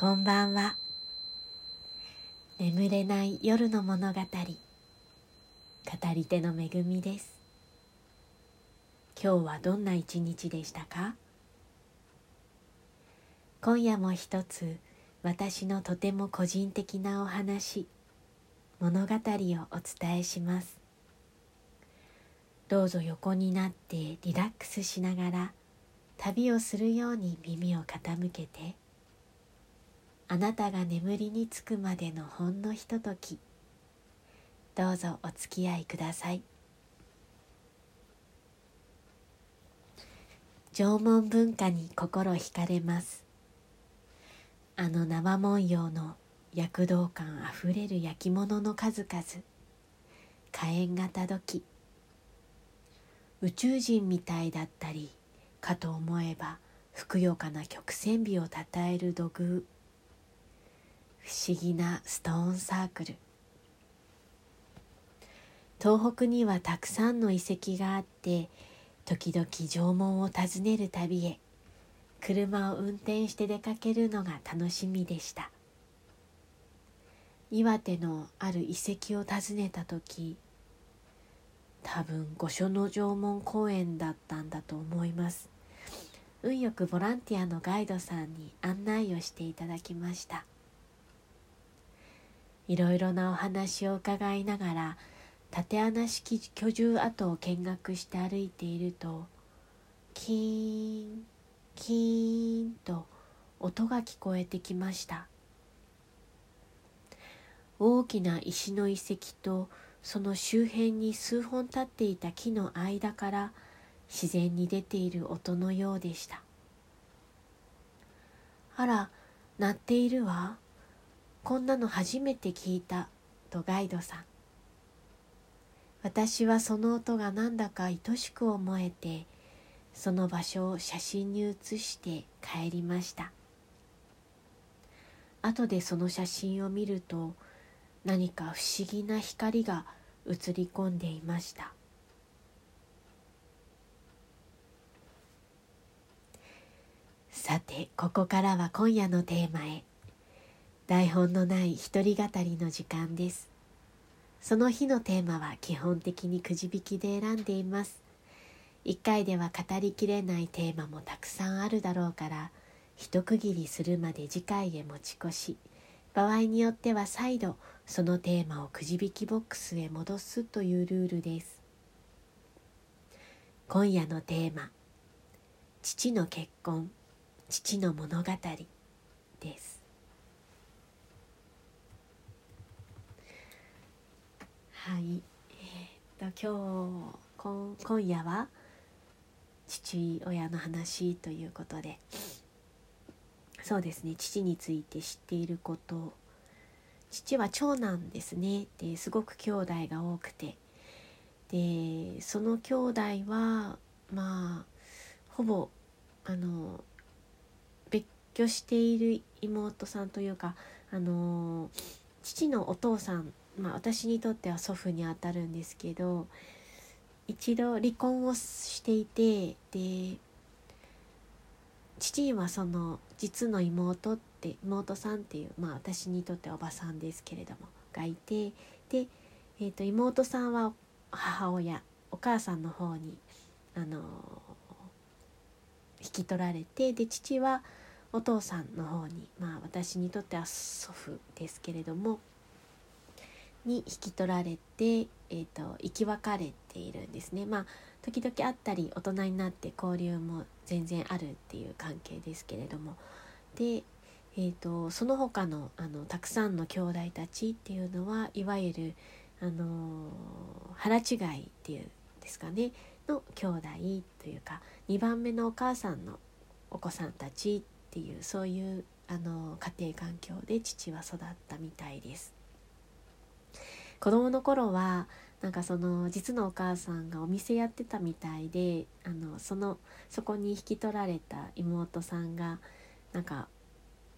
こんばんは。眠れない夜の物語。語り手のめぐみです。今日はどんな一日でしたか？今夜も一つ私のとても個人的なお話物語をお伝えします。どうぞ横になってリラックスしながら旅をするように耳を傾けてあなたが眠りにつくまでのほんのひととき。どうぞお付き合いください。縄文文化に心惹かれます。あの生文様の躍動感あふれる焼き物の数々。火炎型時宇宙人みたいだったりかと思えばふくよかな曲線美をたたえる土偶。不思議なストーンサークル。東北にはたくさんの遺跡があって時々縄文を訪ねる旅へ車を運転して出かけるのが楽しみでした。岩手のある遺跡を訪ねた時多分御所の縄文公園だったんだと思います。運よくボランティアのガイドさんに案内をしていただきました。いろいろなお話を伺いながら縦穴式居住跡を見学して歩いているとキーンキーンと音が聞こえてきました。大きな石の遺跡とその周辺に数本立っていた木の間から自然に出ている音のようでしたあら鳴っているわ。こんなの初めて聞いたとガイドさん。私はその音がなんだか愛しく思えてその場所を写真に写して帰りました。後でその写真を見ると何か不思議な光が映り込んでいました。さてここからは今夜のテーマへ。台本のない一人語りの時間です。その日のテーマは基本的にくじ引きで選んでいます。一回では語りきれないテーマもたくさんあるだろうから一区切りするまで次回へ持ち越し。場合によっては再度そのテーマをくじ引きボックスへ戻すというルールです。今夜のテーマ父の結婚父の物語です。はい。えー、っと今日今夜は父親の話ということで。そうですね。父について知っていること。父は長男ですね。ですごく兄弟が多くて。でその兄弟はまあほぼあの別居している妹さんというかあの父のお父さんまあ、私にとっては祖父にあたるんですけど一度離婚をしていてで父はその実の妹って妹さんっていう、まあ、私にとってはおばさんですけれどもがいてで、えー、と妹さんは母親お母さんの方に、あのー、引き取られてで父はお父さんの方に、まあ、私にとっては祖父ですけれどもに引き取られて、えーと、生き別れているんですね。まあ時々会ったり大人になって交流も全然あるっていう関係ですけれどもで、えーと、その他のあのたくさんの兄弟たちっていうのはいわゆる、あの腹違いっていうんですかねの兄弟というか2番目のお母さんのお子さんたちっていうそういうあの家庭環境で父は育ったみたいです。子供の頃はなんかその実のお母さんがお店やってたみたいであのそのそこに引き取られた妹さんがなんか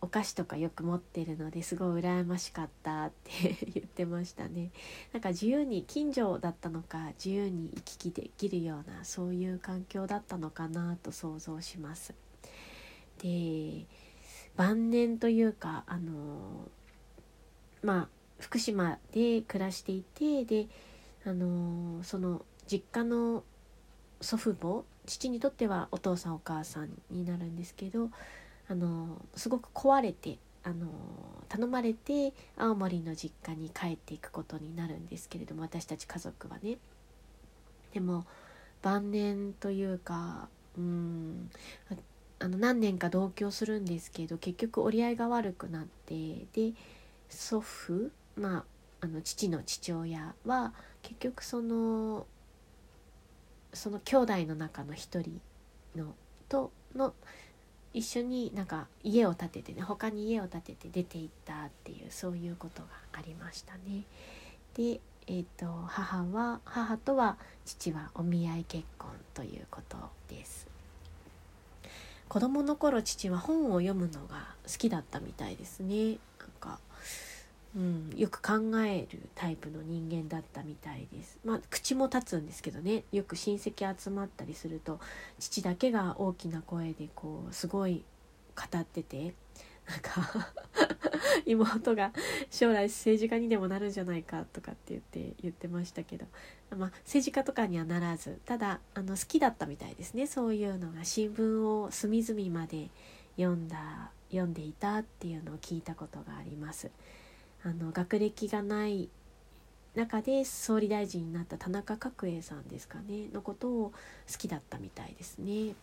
お菓子とかよく持ってるのですごい羨ましかったって 言ってましたね。なんか自由に近所だったのか自由に行き来できるようなそういう環境だったのかなと想像します。で晩年というかあのまあ福島で暮らしていてであのその実家の祖父母父にとってはお父さんお母さんになるんですけどあのすごく壊れてあの頼まれて青森の実家に帰っていくことになるんですけれども私たち家族はね。でも晩年というかうんあの何年か同居するんですけど結局折り合いが悪くなってで祖父まああの父の父親は結局そのその兄弟の中の一人のとの一緒になんか家を建ててね他に家を建てて出て行ったっていうそういうことがありましたね。で、えーと、母は母とは父はお見合い結婚ということです。子供の頃父は本を読むのが好きだったみたいですね。なんかうん、よく考えるタイプの人間だったみたいです。まあ口も立つんですけどねよく親戚集まったりすると父だけが大きな声でこうすごい語っててなんか 妹が将来政治家にでもなるんじゃないかとかって言って言ってましたけど、まあ、政治家とかにはならずただあの好きだったみたいですねそういうのが新聞を隅々まで読んだ読んでいたっていうのを聞いたことがあります。あの学歴がない中で総理大臣になった田中角栄さんですかねのことを好きだったみたいですね。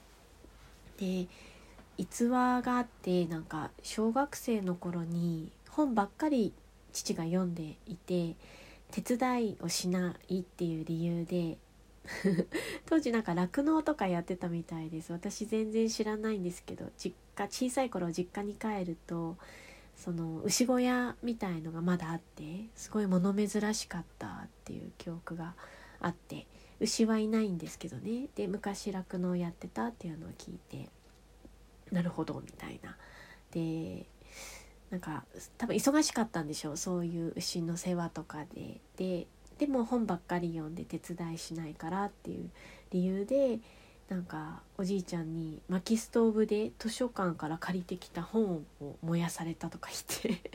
で逸話があってなんか小学生の頃に本ばっかり父が読んでいて手伝いをしないっていう理由で 当時なんか酪農とかやってたみたいです私全然知らないんですけど実家小さい頃実家に帰るとその牛小屋みたいのがまだあってすごい物珍しかったっていう記憶があって牛はいないんですけどね。で昔酪農やってたっていうのを聞いてなるほどみたいな。でなんか多分忙しかったんでしょう。そういう牛の世話とかで。ででも本ばっかり読んで手伝いしないからっていう理由でなんかおじいちゃんに薪ストーブで図書館から借りてきた本を燃やされたとか言って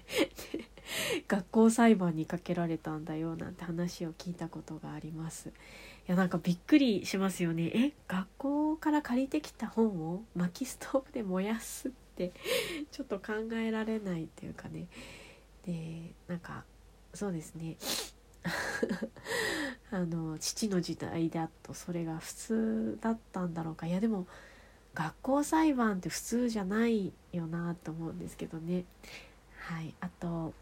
学校裁判にかけられたんだよなんて話を聞いたことがあります。いやなんかびっくりしますよね。え学校から借りてきた本を薪ストーブで燃やすって ちょっと考えられないっていうかね。でなんかそうですね。あの父の時代だとそれが普通だったんだろうかいやでも学校裁判って普通じゃないよなと思うんですけどね。はい、あと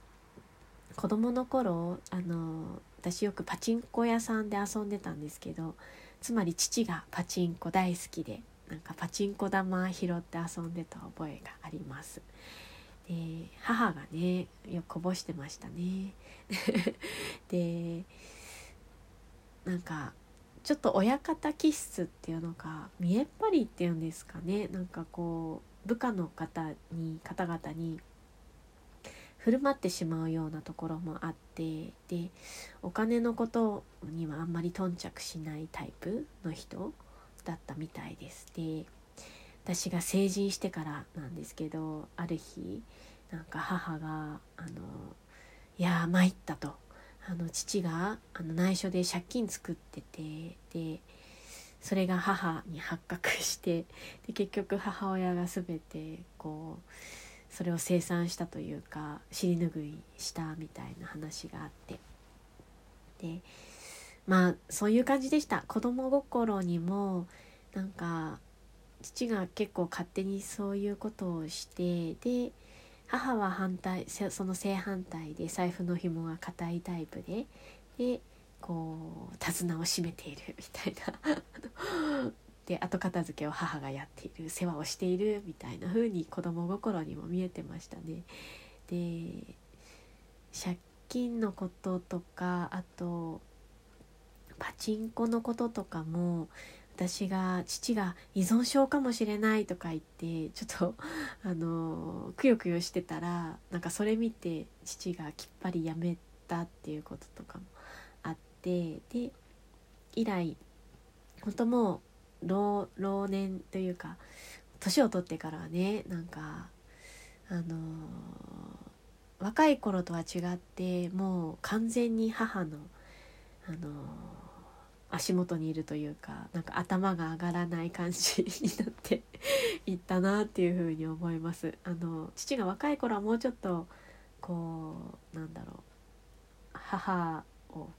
子供の頃あの私よくパチンコ屋さんで遊んでたんですけどつまり父がパチンコ大好きでなんかパチンコ玉拾って遊んでた覚えがあります。で母がねよくこぼしてましたね。でなんかちょっと親方気質っていうのか見えっ張りっていうんですかねなんかこう部下の方に方々に振る舞ってしまうようなところもあってでお金のことにはあんまり頓着しないタイプの人だったみたいです。で私が成人してからなんですけどある日なんか母が「あのいや参った」とあの父があの内緒で借金作っててでそれが母に発覚してで結局母親が全てこうそれを清算したというか尻拭いしたみたいな話があって。でまあそういう感じでした。子供心にもなんか父が結構勝手にそういうことをしてで母は反対その正反対で財布の紐が硬いタイプででこう手綱を締めているみたいな で後片付けを母がやっている世話をしているみたいな風に子供心にも見えてましたね。で借金のこととかあとパチンコのこととかも私が父が依存症かもしれないとか言ってちょっとあのくよくよしてたらなんかそれ見て父がきっぱりやめたっていうこととかもあってで以来本当もう老老年というか年を取ってからはねなんかあの若い頃とは違ってもう完全に母の、あの足元にいるというかなんか頭が上がらない感じになって いったなっていうふうに思います。あの父が若い頃はもうちょっとこうなんだろう母を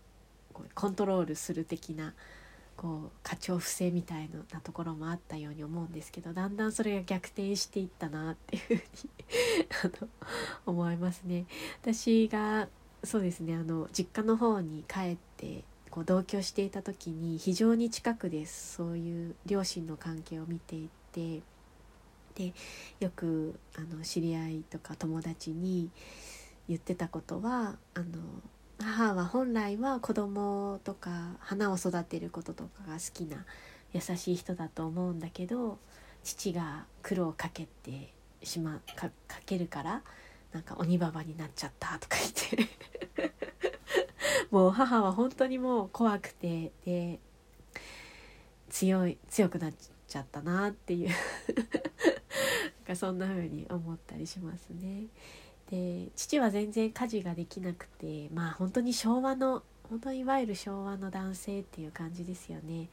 こうコントロールする的なこう課長不正みたいなところもあったように思うんですけどだんだんそれが逆転していったなっていうふうに あの思いますね。私がそうですねあの実家の方に帰ってこう同居していた時に非常に近くです。そういう両親の関係を見ていて。でよくあの知り合いとか友達に言ってたことはあの母は本来は子供とか花を育てることとかが好きな優しい人だと思うんだけど父が苦労をかけてしまかかけるからなんか鬼ババになっちゃったとか言って。もう母は本当にもう怖くてで強い強くなっちゃったなっていう なんかそんな風に思ったりしますね。で父は全然家事ができなくてまあ本当に昭和の本当にいわゆる昭和の男性っていう感じですよね。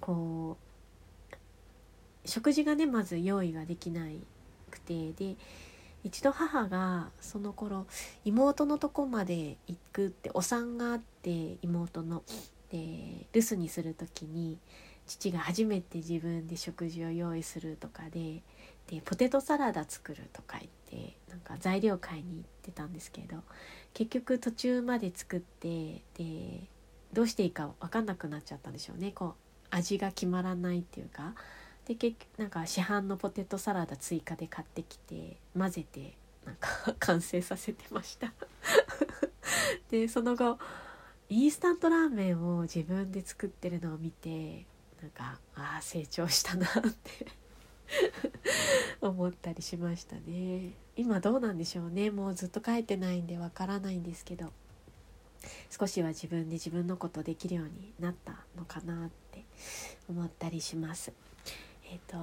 こう食事がねまず用意ができなくてで一度母がその頃妹のとこまで行くってお産があって妹ので留守にする時に父が初めて自分で食事を用意するとかででポテトサラダ作るとか言ってなんか材料買いに行ってたんですけど結局途中まで作ってでどうしていいか分かんなくなっちゃったんでしょうね。こう味が決まらないっていうか。で結局なんか市販のポテトサラダ追加で買ってきて混ぜてなんか 完成させてました。でその後インスタントラーメンを自分で作ってるのを見てなんかああ成長したなって 思ったりしましたね。今どうなんでしょうね。もうずっと書いてないんでわからないんですけど少しは自分で自分のことできるようになったのかなって思ったりします。えっ、ー、と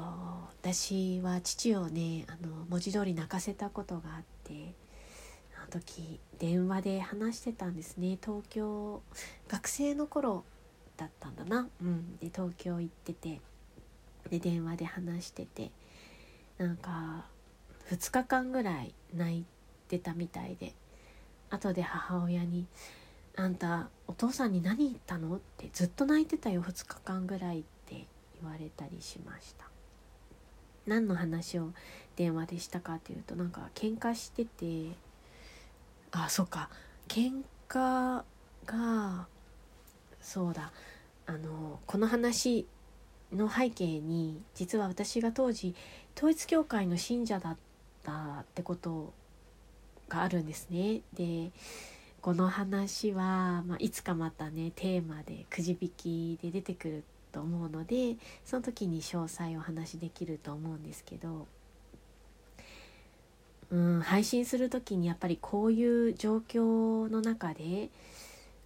私は父をねあの文字通り泣かせたことがあってあの時電話で話してたんですね。東京学生の頃だったんだな。うん。で東京行っててで電話で話しててなんか2日間ぐらい泣いてたみたいで後で母親に「あんたお父さんに何言ったの?」ってずっと泣いてたよ2日間ぐらいって。われたりしました。何の話を電話でしたかっていうとなんか喧嘩してて。あそうか。喧嘩がそうだ。あのこの話の背景に実は私が当時統一教会の信者だったってことがあるんですね。でこの話は、まあ、いつかまたねテーマでくじ引きで出てくると思うのでその時に詳細お話しできると思うんですけど、うん、配信する時にやっぱりこういう状況の中で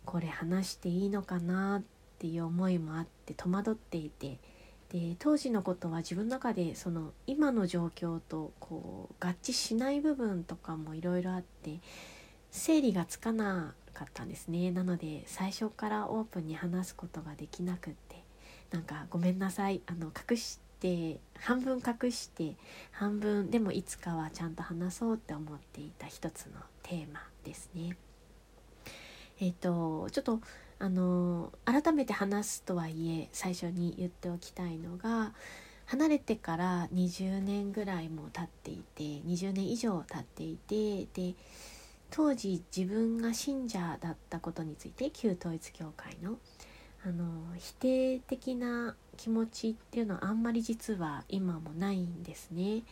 これ話していいのかなっていう思いもあって戸惑っていてで当時のことは自分の中でその今の状況とこう合致しない部分とかもいろいろあって整理がつかなかったんですね。なので最初からオープンに話すことができなくってなんかごめんなさいあの隠して半分隠して半分でもいつかはちゃんと話そうって思っていた一つのテーマですね。えっ、ー、とちょっとあの改めて話すとはいえ最初に言っておきたいのが離れてから20年ぐらいも経っていて20年以上経っていてで当時自分が信者だったことについて旧統一教会のあの否定的な気持ちっていうのはあんまり実は今もないんですね。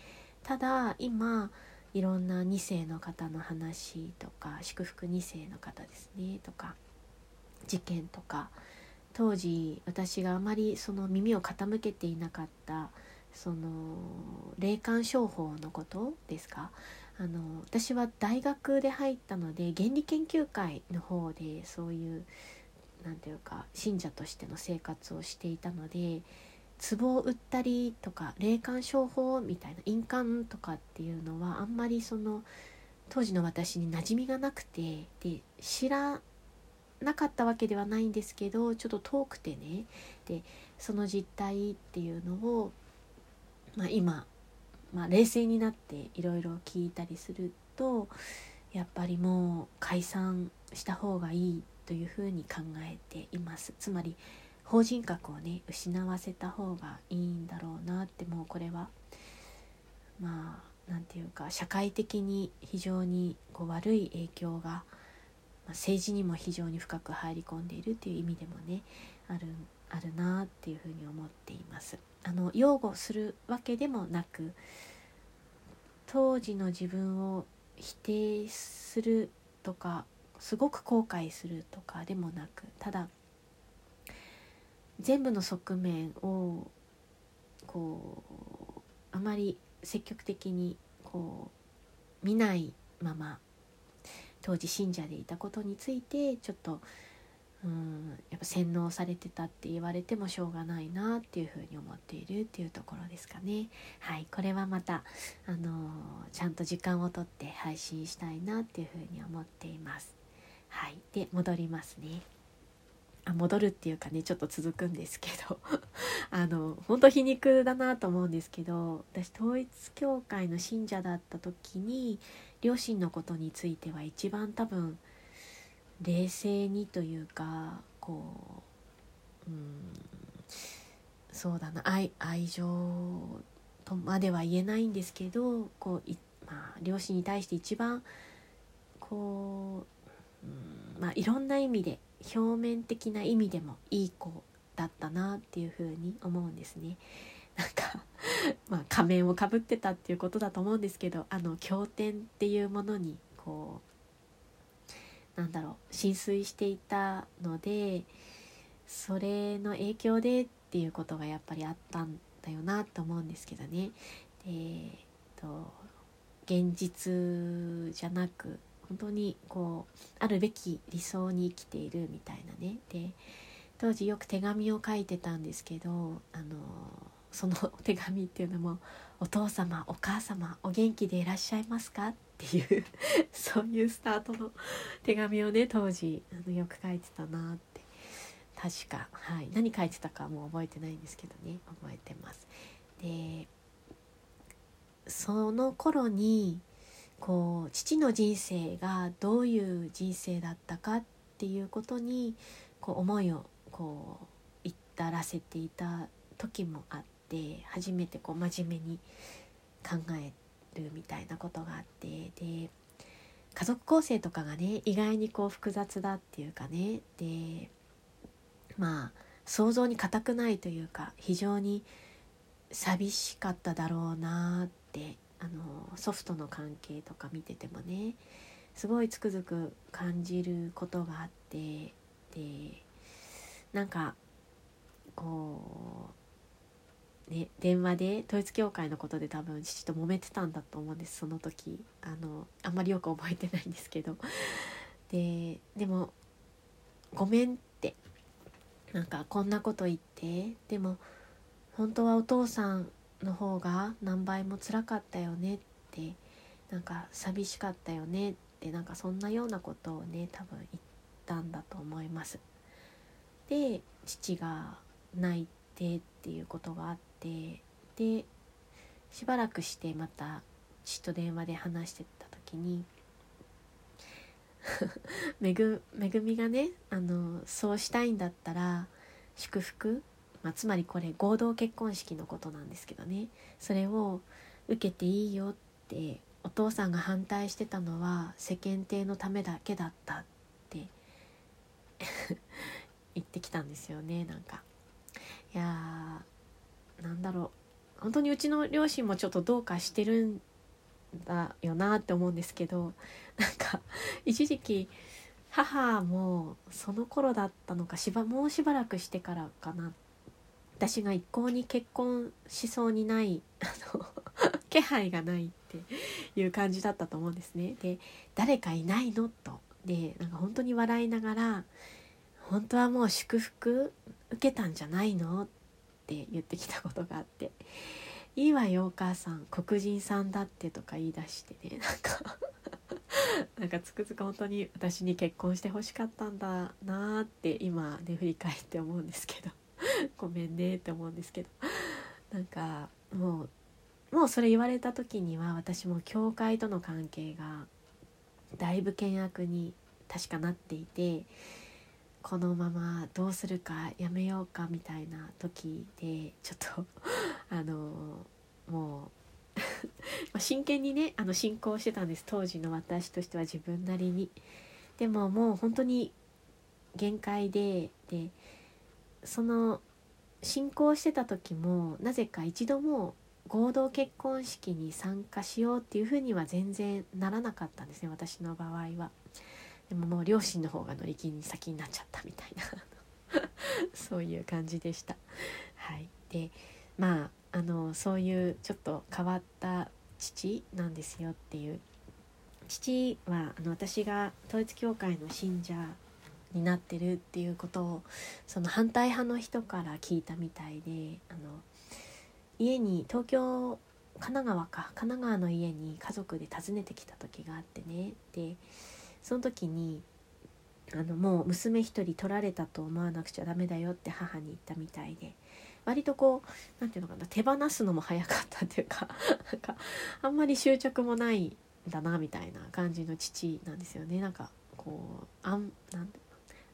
ただ今いろんな2世の方の話とか祝福2世の方ですねとか事件とか当時私があまりその耳を傾けていなかったその霊感商法のことですか？あの私は大学で入ったので原理研究会の方でそういう何て言うか信者としての生活をしていたので壺を売ったりとか霊感商法みたいな印鑑とかっていうのはあんまりその当時の私に馴染みがなくてで知らなかったわけではないんですけどちょっと遠くてねでその実態っていうのを、まあ、今、まあ、冷静になっていろいろ聞いたりするとやっぱりもう解散した方がいいというふうに考えていますつまり法人格をね失わせた方がいいんだろうなってもうこれはまあ何て言うか社会的に非常にこう悪い影響がま政治にも非常に深く入り込んでいるっていう意味でもねあるあるなっていうふうに思っています。あの擁護するわけでもなく当時の自分を否定するとかすごく後悔するとかでもなくただ全部の側面をこうあまり積極的にこう見ないまま当時信者でいたことについてちょっとうんやっぱ洗脳されてたって言われてもしょうがないなっていうふうに思っているっていうところですかね。はい、これはまたあのー、ちゃんと時間をとって配信したいなっていうふうに思っています。はい、で戻りますね。あ戻るっていうかねちょっと続くんですけど あの本当皮肉だなと思うんですけど私統一教会の信者だった時に両親のことについては一番多分冷静にというかこううんそうだな愛愛情とまでは言えないんですけどこうまあ、両親に対して一番こう、うんまあ、いろんな意味で表面的な意味でもいい子だったなっていうふうに思うんですね。なんかまあ仮面をかぶってたっていうことだと思うんですけどあの経典っていうものにこうなんだろう浸水していたのでそれの影響でっていうことがやっぱりあったんだよなと思うんですけどね。でえっと現実じゃなく本当にこうあるべき理想に生きているみたいなねで当時よく手紙を書いてたんですけどあのその手紙っていうのも「お父様お母様お元気でいらっしゃいますか?」っていう そういうスタートの手紙をね当時あのよく書いてたなって確か、はい、何書いてたかもう覚えてないんですけどね覚えてます。でその頃にこう父の人生がどういう人生だったかっていうことにこう思いをこう至らせていた時もあって初めてこう真面目に考えるみたいなことがあってで家族構成とかがね意外にこう複雑だっていうかねでまあ想像に難くないというか非常に寂しかっただろうなってあのソフトの関係とか見ててもねすごいつくづく感じることがあってでなんかこうね電話で統一教会のことで多分父と揉めてたんだと思うんですその時。あのあんまりよく覚えてないんですけど。ででも「ごめん」って。なんかこんなこと言って。でも本当はお父さんの方が何倍も辛かったよねってなんか寂しかったよねってなんかそんなようなことをね多分言ったんだと思います。で父が泣いてっていうことがあってでしばらくしてまた父と電話で話してた時に めぐめぐみがねあのそうしたいんだったら祝福まあ、つまりこれ合同結婚式のことなんですけどね。それを受けていいよってお父さんが反対してたのは世間体のためだけだったって 言ってきたんですよねなんか。いやーなんだろう。本当にうちの両親もちょっとどうかしてるんだよなって思うんですけどなんか一時期母もその頃だったのかしばもうしばらくしてからかな私が一向に結婚しそうにない あの 気配がないっていう感じだったと思うんですね。で誰かいないのとでなんか本当に笑いながら「本当はもう祝福受けたんじゃないの?」って言ってきたことがあって「いいわよお母さん黒人さんだって」とか言い出してねなんか なんかつくづく本当に私に結婚してほしかったんだなーって今ね振り返って思うんですけど ごめんねって思うんですけどなんかもうもうそれ言われた時には私も教会との関係がだいぶ険悪に確かなっていてこのままどうするかやめようかみたいな時でちょっと あのもう 真剣にねあの進行してたんです当時の私としては自分なりに。でももう本当に限界ででその進行してた時もなぜか一度も合同結婚式に参加しようっていうふうには全然ならなかったんですね私の場合は。でももう両親の方が乗り気に先になっちゃったみたいな そういう感じでした。はい、でまああのそういうちょっと変わった父なんですよっていう父はあの私が統一教会の信者になってるっていうことをその反対派の人から聞いたみたいであの家に東京神奈川か神奈川の家に家族で訪ねてきた時があってね。でその時にあのもう娘一人取られたと思わなくちゃダメだよって母に言ったみたいで割とこう何て言うのかな手放すのも早かったっていうか なんかあんまり執着もないんだなみたいな感じの父なんですよね。なんかこうアンなん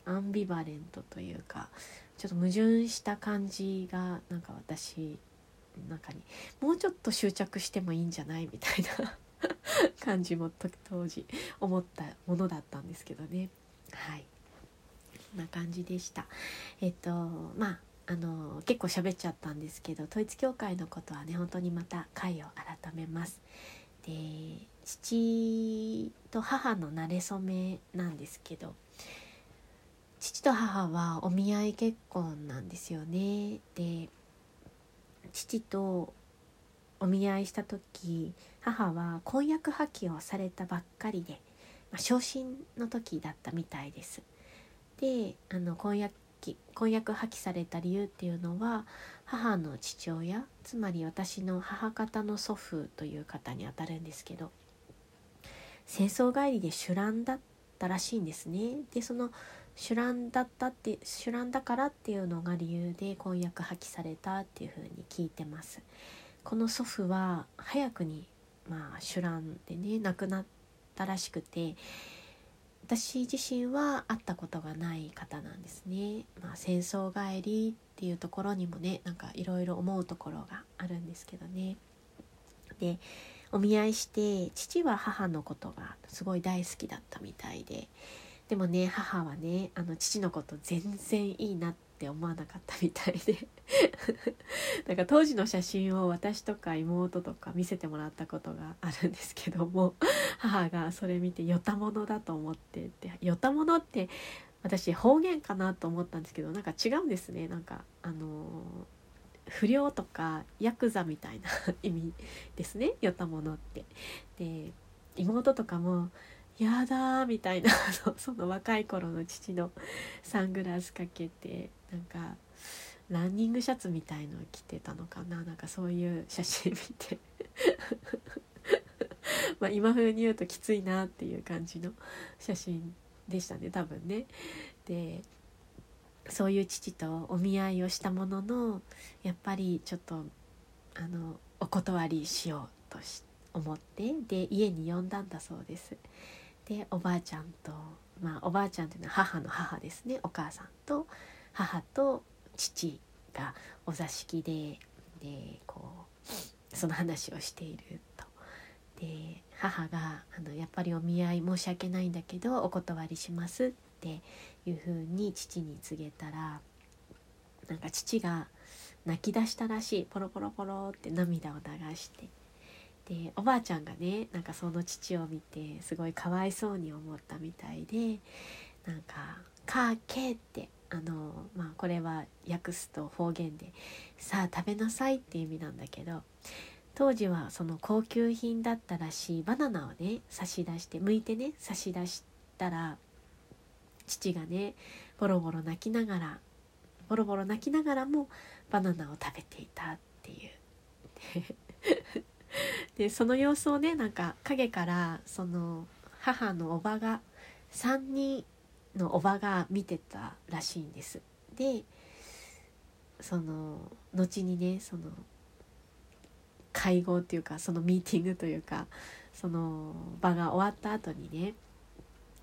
アンビバレントというかちょっと矛盾した感じがなんか私の中にもうちょっと執着してもいいんじゃないみたいな 感じも当時思ったものだったんですけどね。はい。こんな感じでした。えっとまああの結構喋っちゃったんですけど統一教会のことはね本当にまた回を改めます。で父と母の馴れ初めなんですけど父と母はお見合い結婚なんですよねで父とお見合いした時母は婚約破棄をされたばっかりで、まあ、昇進の時だったみたいです。であの婚約婚約破棄された理由っていうのは母の父親つまり私の母方の祖父という方にあたるんですけど戦争帰りで酒乱だったらしいんですね。でその酒乱だったって酒乱だからっていうのが理由で婚約破棄されたっていうふうに聞いてます。この祖父は早くにまあ酒乱でね亡くなったらしくて私自身は会ったことがない方なんですね、まあ、戦争帰りっていうところにもねなんかいろいろ思うところがあるんですけどね。でお見合いして父は母のことがすごい大好きだったみたいででもね母はねあの父のこと全然いいなって思わなかったみたいで。なんか当時の写真を私とか妹とか見せてもらったことがあるんですけども母がそれ見てよたものだと思ってってよたものって私方言かなと思ったんですけどなんか違うんですね。なんかあの不良とかヤクザみたいな意味ですね。よたものって。で妹とかもやだみたいな その若い頃の父のサングラスかけてなんかランニングシャツみたいの着てたのかななんかそういう写真見て まあ今風に言うときついなっていう感じの写真でしたね多分ね。でそういう父とお見合いをしたもののやっぱりちょっとあのお断りしようと思ってで家に呼んだんだそうです。でおばあちゃんとまあおばあちゃんっていうのは母の母ですね。お母さんと母と父がお座敷ででこうその話をしていると。で母があの「やっぱりお見合い申し訳ないんだけどお断りします」っていうふうに父に告げたらなんか父が泣き出したらしい。ポロポロポロって涙を流して。でおばあちゃんがねなんかその父を見てすごいかわいそうに思ったみたいでなんか「かけ」ってあのまあこれは訳すと方言で「さあ食べなさい」っていう意味なんだけど当時はその高級品だったらしいバナナをね差し出して剥いてね差し出したら父がねボロボロ泣きながらボロボロ泣きながらもバナナを食べていたっていう。でその様子をねなんか陰からその母のおばが3人のおばが見てたらしいんです。でその後にねその会合っていうかそのミーティングというかその場が終わった後にね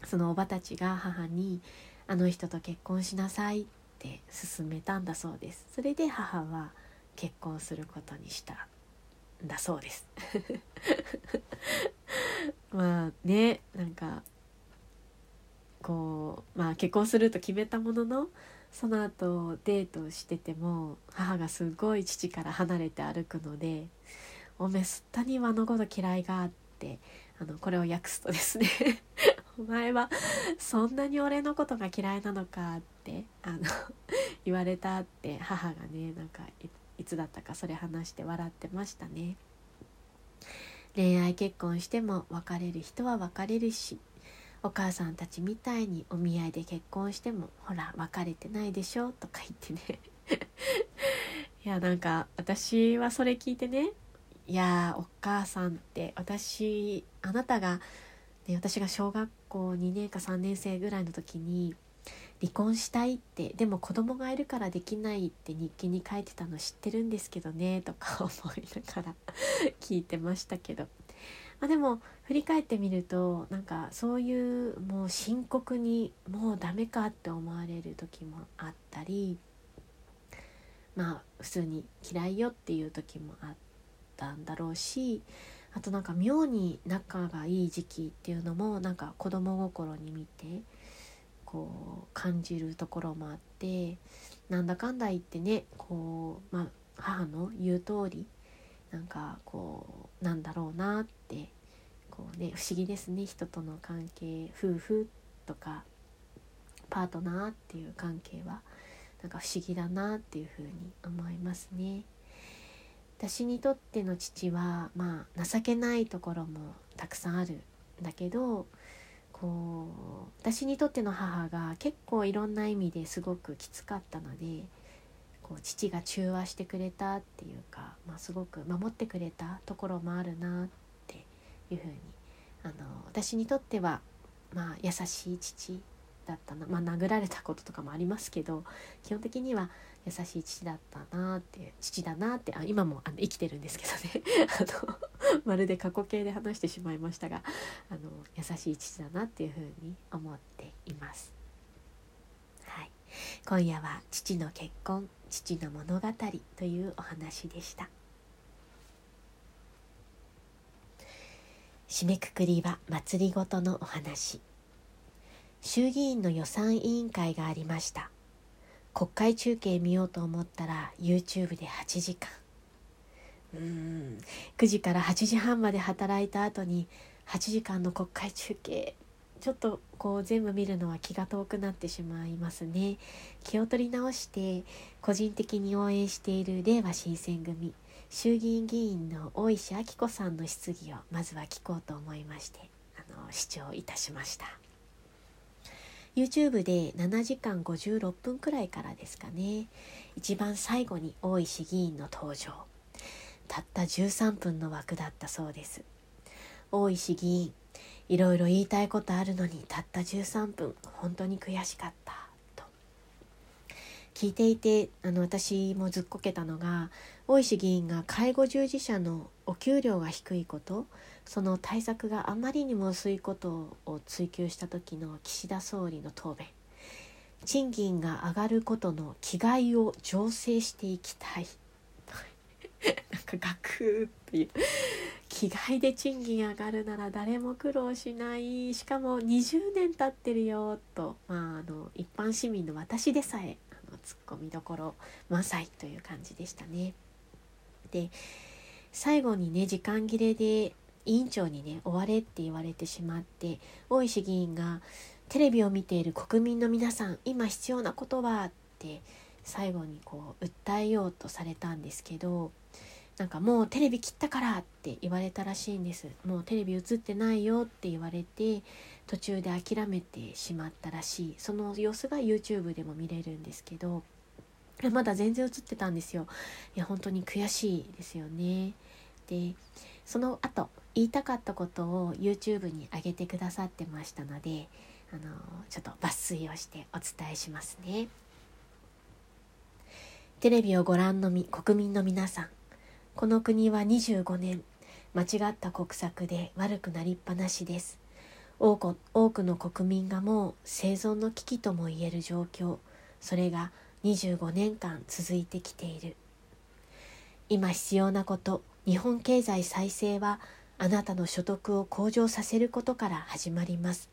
そのおばたちが母に「あの人と結婚しなさい」って勧めたんだそうです。それで母は結婚することにしただそうです。まあねなんかこうまあ結婚すると決めたもののその後デートをしてても母がすごい父から離れて歩くので「おめすったにはのこと嫌いが」ってあのこれを訳すとですね お前はそんなに俺のことが嫌いなのかってあの言われたって母がねなんかいつだったかそれ話して笑ってましたね。恋愛結婚しても別れる人は別れるしお母さんたちみたいにお見合いで結婚してもほら別れてないでしょとか言ってね いやなんか私はそれ聞いてねいやお母さんって私あなたが、ね、私が小学校2年か3年生ぐらいの時に離婚したいってでも子供がいるからできないって日記に書いてたの知ってるんですけどねとか思いながら 聞いてましたけど。まあ、でも振り返ってみるとなんかそういうもう深刻にもうダメかって思われる時もあったりまあ普通に嫌いよっていう時もあったんだろうしあとなんか妙に仲がいい時期っていうのもなんか子供心に見てこう感じるところもあってなんだかんだ言ってねこう、まあ、母の言う通りなんかこうなんだろうなってこうね不思議ですね人との関係夫婦とかパートナーっていう関係はなんか不思議だなっていうふうに思いますね。私にとっての父はまあ情けないところもたくさんあるんだけどこう私にとっての母が結構いろんな意味ですごくきつかったのでこう父が中和してくれたっていうか、まあ、すごく守ってくれたところもあるなっていうふうにあの私にとっては、まあ、優しい父だったな、まあ、殴られたこととかもありますけど基本的には優しい父だったなって父だなってあ今もあの生きてるんですけどね。あの まるで過去形で話してしまいましたがあの優しい父だなっていうふうに思っています。はい、今夜は父の結婚父の物語というお話でした。締めくくりは祭りごとのお話。衆議院の予算委員会がありました。国会中継見ようと思ったら YouTube で8時間。うん。9時から8時半まで働いた後に8時間の国会中継。ちょっとこう全部見るのは気が遠くなってしまいますね。気を取り直して個人的に応援している令和新選組衆議院議員の大石明子さんの質疑をまずは聞こうと思いましてあの視聴いたしました。YouTube で7時間56分くらいからですかね。一番最後に大石議員の登場。たった13分の枠だったそうです。大石議員いろいろ言いたいことあるのにたった13分本当に悔しかったと。聞いていてあの私もずっこけたのが大石議員が介護従事者のお給料が低いことその対策があまりにも薄いことを追求した時の岸田総理の答弁。賃金が上がることの気概を醸成していきたい。なんかガクっていう。気概で賃金上がるなら誰も苦労しない。しかも20年経ってるよと、まあ、あの一般市民の私でさえあのツッコミどころ満載という感じでしたね。で最後にね時間切れで委員長にね終われって言われてしまって大石議員がテレビを見ている国民の皆さん今必要なことはって最後にこう訴えようとされたんですけどなんかもうテレビ切ったからって言われたらしいんです。もうテレビ映ってないよって言われて途中で諦めてしまったらしい。その様子が YouTube でも見れるんですけどまだ全然映ってたんですよ。いや本当に悔しいですよね。でその後言いたかったことを YouTube に上げてくださってましたのであのちょっと抜粋をしてお伝えしますね。テレビをご覧のみ国民の皆さん。この国は25年間違った国策で悪くなりっぱなしです。多く多くの国民がもう生存の危機ともいえる状況。それが25年間続いてきている。今必要なこと日本経済再生はあなたの所得を向上させることから始まります。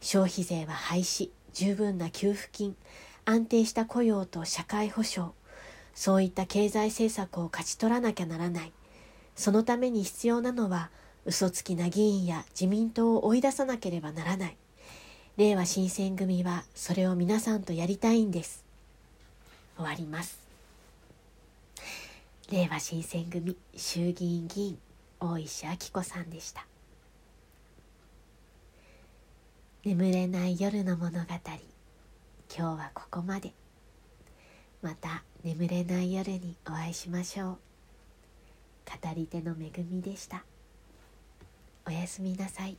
消費税は廃止十分な給付金安定した雇用と社会保障。そういった経済政策を勝ち取らなきゃならない。そのために必要なのは嘘つきな議員や自民党を追い出さなければならない。令和新選組はそれを皆さんとやりたいんです。終わります。令和新選組衆議院議員大石明子さんでした。眠れない夜の物語。今日はここまで。また。眠れない夜にお会いしましょう。語り手の恵みでした。おやすみなさい。